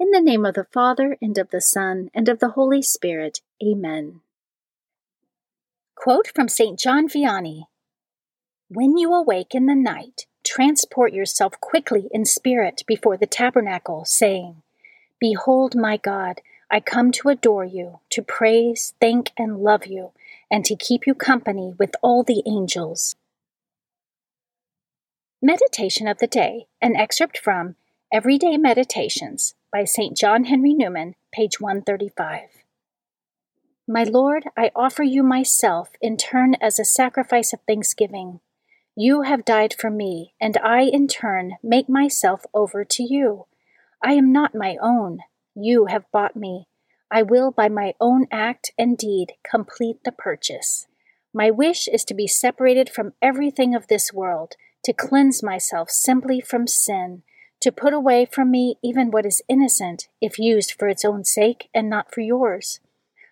In the name of the Father, and of the Son, and of the Holy Spirit. Amen. Quote from St. John Vianney When you awake in the night, transport yourself quickly in spirit before the tabernacle, saying, Behold, my God, I come to adore you, to praise, thank, and love you, and to keep you company with all the angels. Meditation of the Day, an excerpt from Everyday Meditations by St. John Henry Newman, page 135. My Lord, I offer you myself in turn as a sacrifice of thanksgiving. You have died for me, and I in turn make myself over to you. I am not my own. You have bought me. I will by my own act and deed complete the purchase. My wish is to be separated from everything of this world, to cleanse myself simply from sin to put away from me even what is innocent, if used for its own sake and not for yours.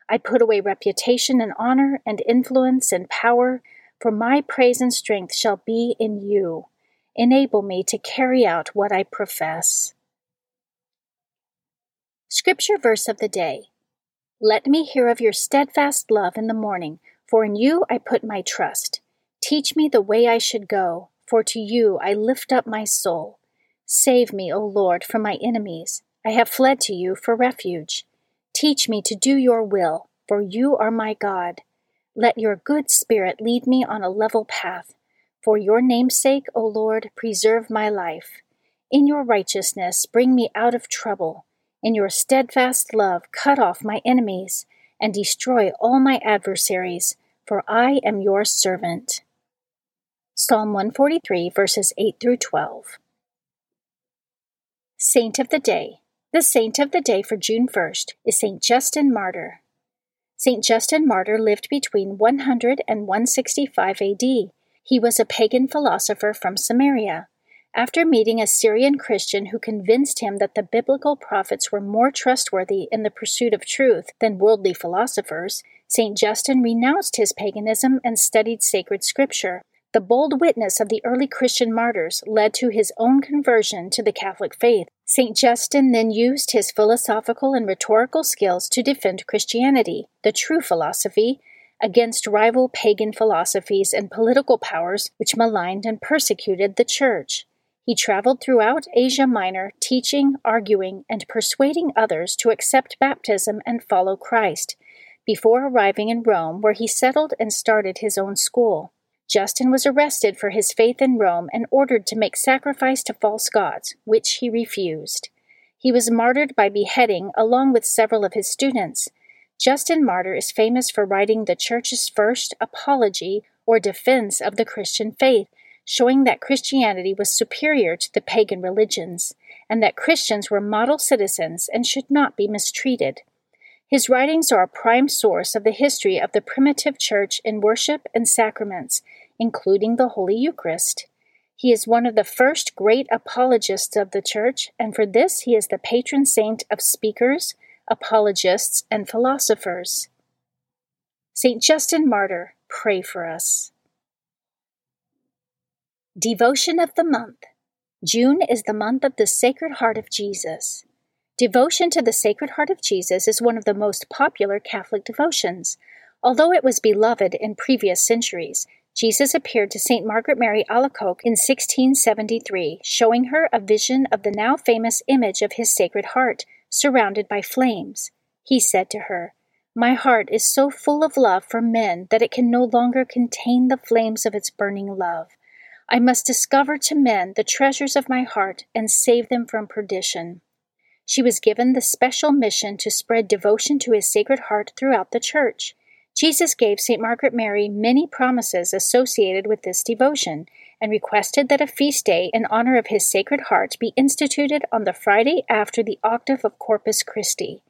I put away reputation and honor and influence and power, for my praise and strength shall be in you. Enable me to carry out what I profess. Scripture verse of the day Let me hear of your steadfast love in the morning, for in you I put my trust. Teach me the way I should go, for to you I lift up my soul. Save me, O Lord, from my enemies. I have fled to you for refuge. Teach me to do your will, for you are my God. Let your good spirit lead me on a level path. For your name's sake, O Lord, preserve my life. In your righteousness, bring me out of trouble. In your steadfast love, cut off my enemies and destroy all my adversaries, for I am your servant. Psalm 143, verses 8 through 12. Saint of the Day. The saint of the day for June 1st is Saint Justin Martyr. Saint Justin Martyr lived between 100 and 165 AD. He was a pagan philosopher from Samaria. After meeting a Syrian Christian who convinced him that the biblical prophets were more trustworthy in the pursuit of truth than worldly philosophers, St. Justin renounced his paganism and studied sacred scripture. The bold witness of the early Christian martyrs led to his own conversion to the Catholic faith. St. Justin then used his philosophical and rhetorical skills to defend Christianity, the true philosophy, against rival pagan philosophies and political powers which maligned and persecuted the Church. He traveled throughout Asia Minor, teaching, arguing, and persuading others to accept baptism and follow Christ, before arriving in Rome, where he settled and started his own school. Justin was arrested for his faith in Rome and ordered to make sacrifice to false gods, which he refused. He was martyred by beheading along with several of his students. Justin Martyr is famous for writing the Church's first apology or defense of the Christian faith, showing that Christianity was superior to the pagan religions, and that Christians were model citizens and should not be mistreated. His writings are a prime source of the history of the primitive church in worship and sacraments, including the Holy Eucharist. He is one of the first great apologists of the Church, and for this he is the patron saint of speakers, apologists, and philosophers. St. Justin Martyr, pray for us. Devotion of the Month June is the month of the Sacred Heart of Jesus. Devotion to the Sacred Heart of Jesus is one of the most popular Catholic devotions. Although it was beloved in previous centuries, Jesus appeared to St. Margaret Mary Alacoque in 1673, showing her a vision of the now famous image of his Sacred Heart, surrounded by flames. He said to her, My heart is so full of love for men that it can no longer contain the flames of its burning love. I must discover to men the treasures of my heart and save them from perdition. She was given the special mission to spread devotion to his Sacred Heart throughout the Church. Jesus gave St. Margaret Mary many promises associated with this devotion and requested that a feast day in honor of his Sacred Heart be instituted on the Friday after the octave of Corpus Christi.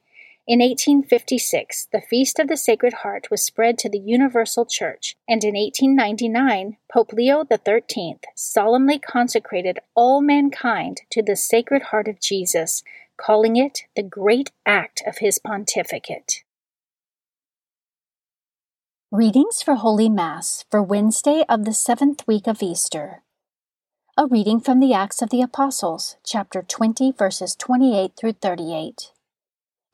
In 1856, the Feast of the Sacred Heart was spread to the Universal Church, and in 1899, Pope Leo XIII solemnly consecrated all mankind to the Sacred Heart of Jesus, calling it the great act of his pontificate. Readings for Holy Mass for Wednesday of the seventh week of Easter. A reading from the Acts of the Apostles, chapter 20, verses 28 through 38.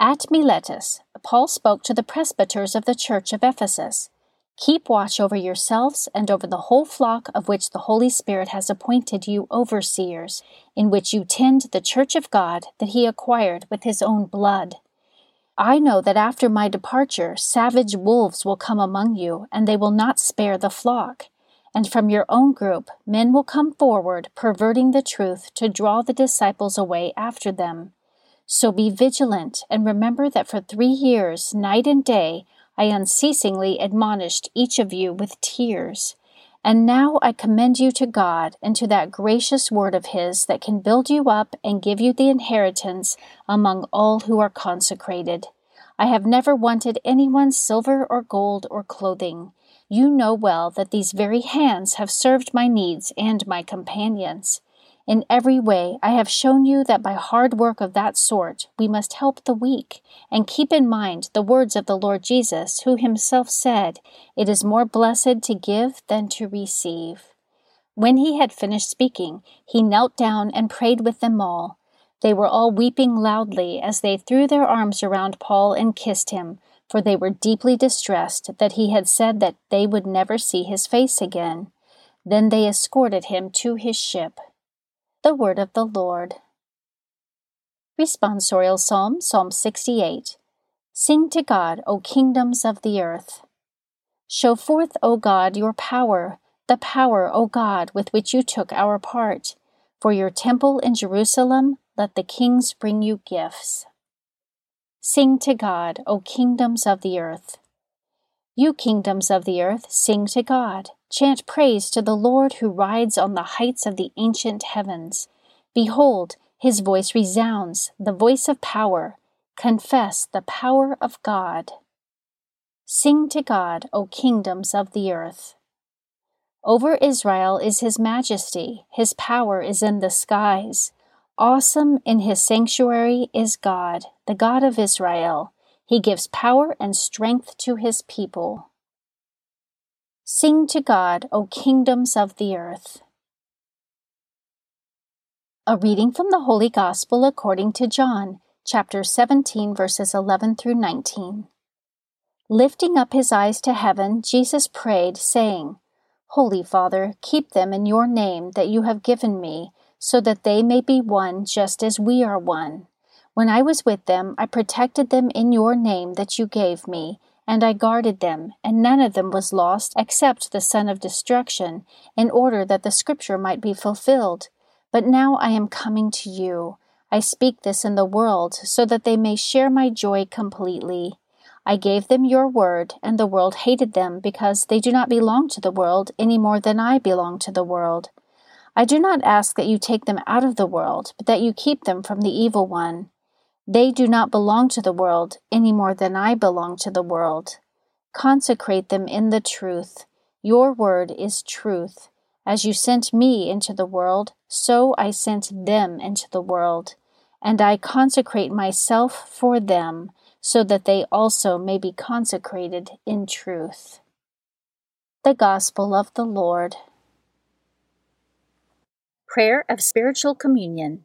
At Miletus, Paul spoke to the presbyters of the church of Ephesus Keep watch over yourselves and over the whole flock of which the Holy Spirit has appointed you overseers, in which you tend the church of God that he acquired with his own blood. I know that after my departure, savage wolves will come among you, and they will not spare the flock. And from your own group, men will come forward, perverting the truth to draw the disciples away after them. So be vigilant, and remember that for three years, night and day, I unceasingly admonished each of you with tears. And now I commend you to God and to that gracious word of His that can build you up and give you the inheritance among all who are consecrated. I have never wanted anyone's silver or gold or clothing. You know well that these very hands have served my needs and my companions. In every way, I have shown you that by hard work of that sort we must help the weak, and keep in mind the words of the Lord Jesus, who himself said, It is more blessed to give than to receive. When he had finished speaking, he knelt down and prayed with them all. They were all weeping loudly as they threw their arms around Paul and kissed him, for they were deeply distressed that he had said that they would never see his face again. Then they escorted him to his ship. The Word of the Lord. Responsorial Psalm, Psalm 68. Sing to God, O kingdoms of the earth. Show forth, O God, your power, the power, O God, with which you took our part. For your temple in Jerusalem, let the kings bring you gifts. Sing to God, O kingdoms of the earth. You kingdoms of the earth, sing to God. Chant praise to the Lord who rides on the heights of the ancient heavens. Behold, his voice resounds, the voice of power. Confess the power of God. Sing to God, O kingdoms of the earth. Over Israel is his majesty, his power is in the skies. Awesome in his sanctuary is God, the God of Israel. He gives power and strength to his people. Sing to God, O kingdoms of the earth. A reading from the Holy Gospel according to John, chapter 17, verses 11 through 19. Lifting up his eyes to heaven, Jesus prayed, saying, Holy Father, keep them in your name that you have given me, so that they may be one just as we are one. When I was with them, I protected them in your name that you gave me and I guarded them, and none of them was lost except the son of destruction, in order that the scripture might be fulfilled. But now I am coming to you. I speak this in the world, so that they may share my joy completely. I gave them your word, and the world hated them because they do not belong to the world any more than I belong to the world. I do not ask that you take them out of the world, but that you keep them from the evil one. They do not belong to the world any more than I belong to the world. Consecrate them in the truth. Your word is truth. As you sent me into the world, so I sent them into the world. And I consecrate myself for them so that they also may be consecrated in truth. The Gospel of the Lord. Prayer of Spiritual Communion.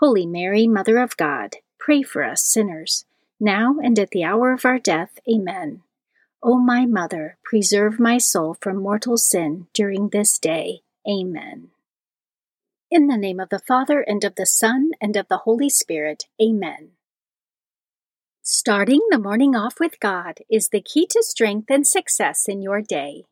Holy Mary, Mother of God, pray for us sinners, now and at the hour of our death. Amen. O my Mother, preserve my soul from mortal sin during this day. Amen. In the name of the Father, and of the Son, and of the Holy Spirit. Amen. Starting the morning off with God is the key to strength and success in your day.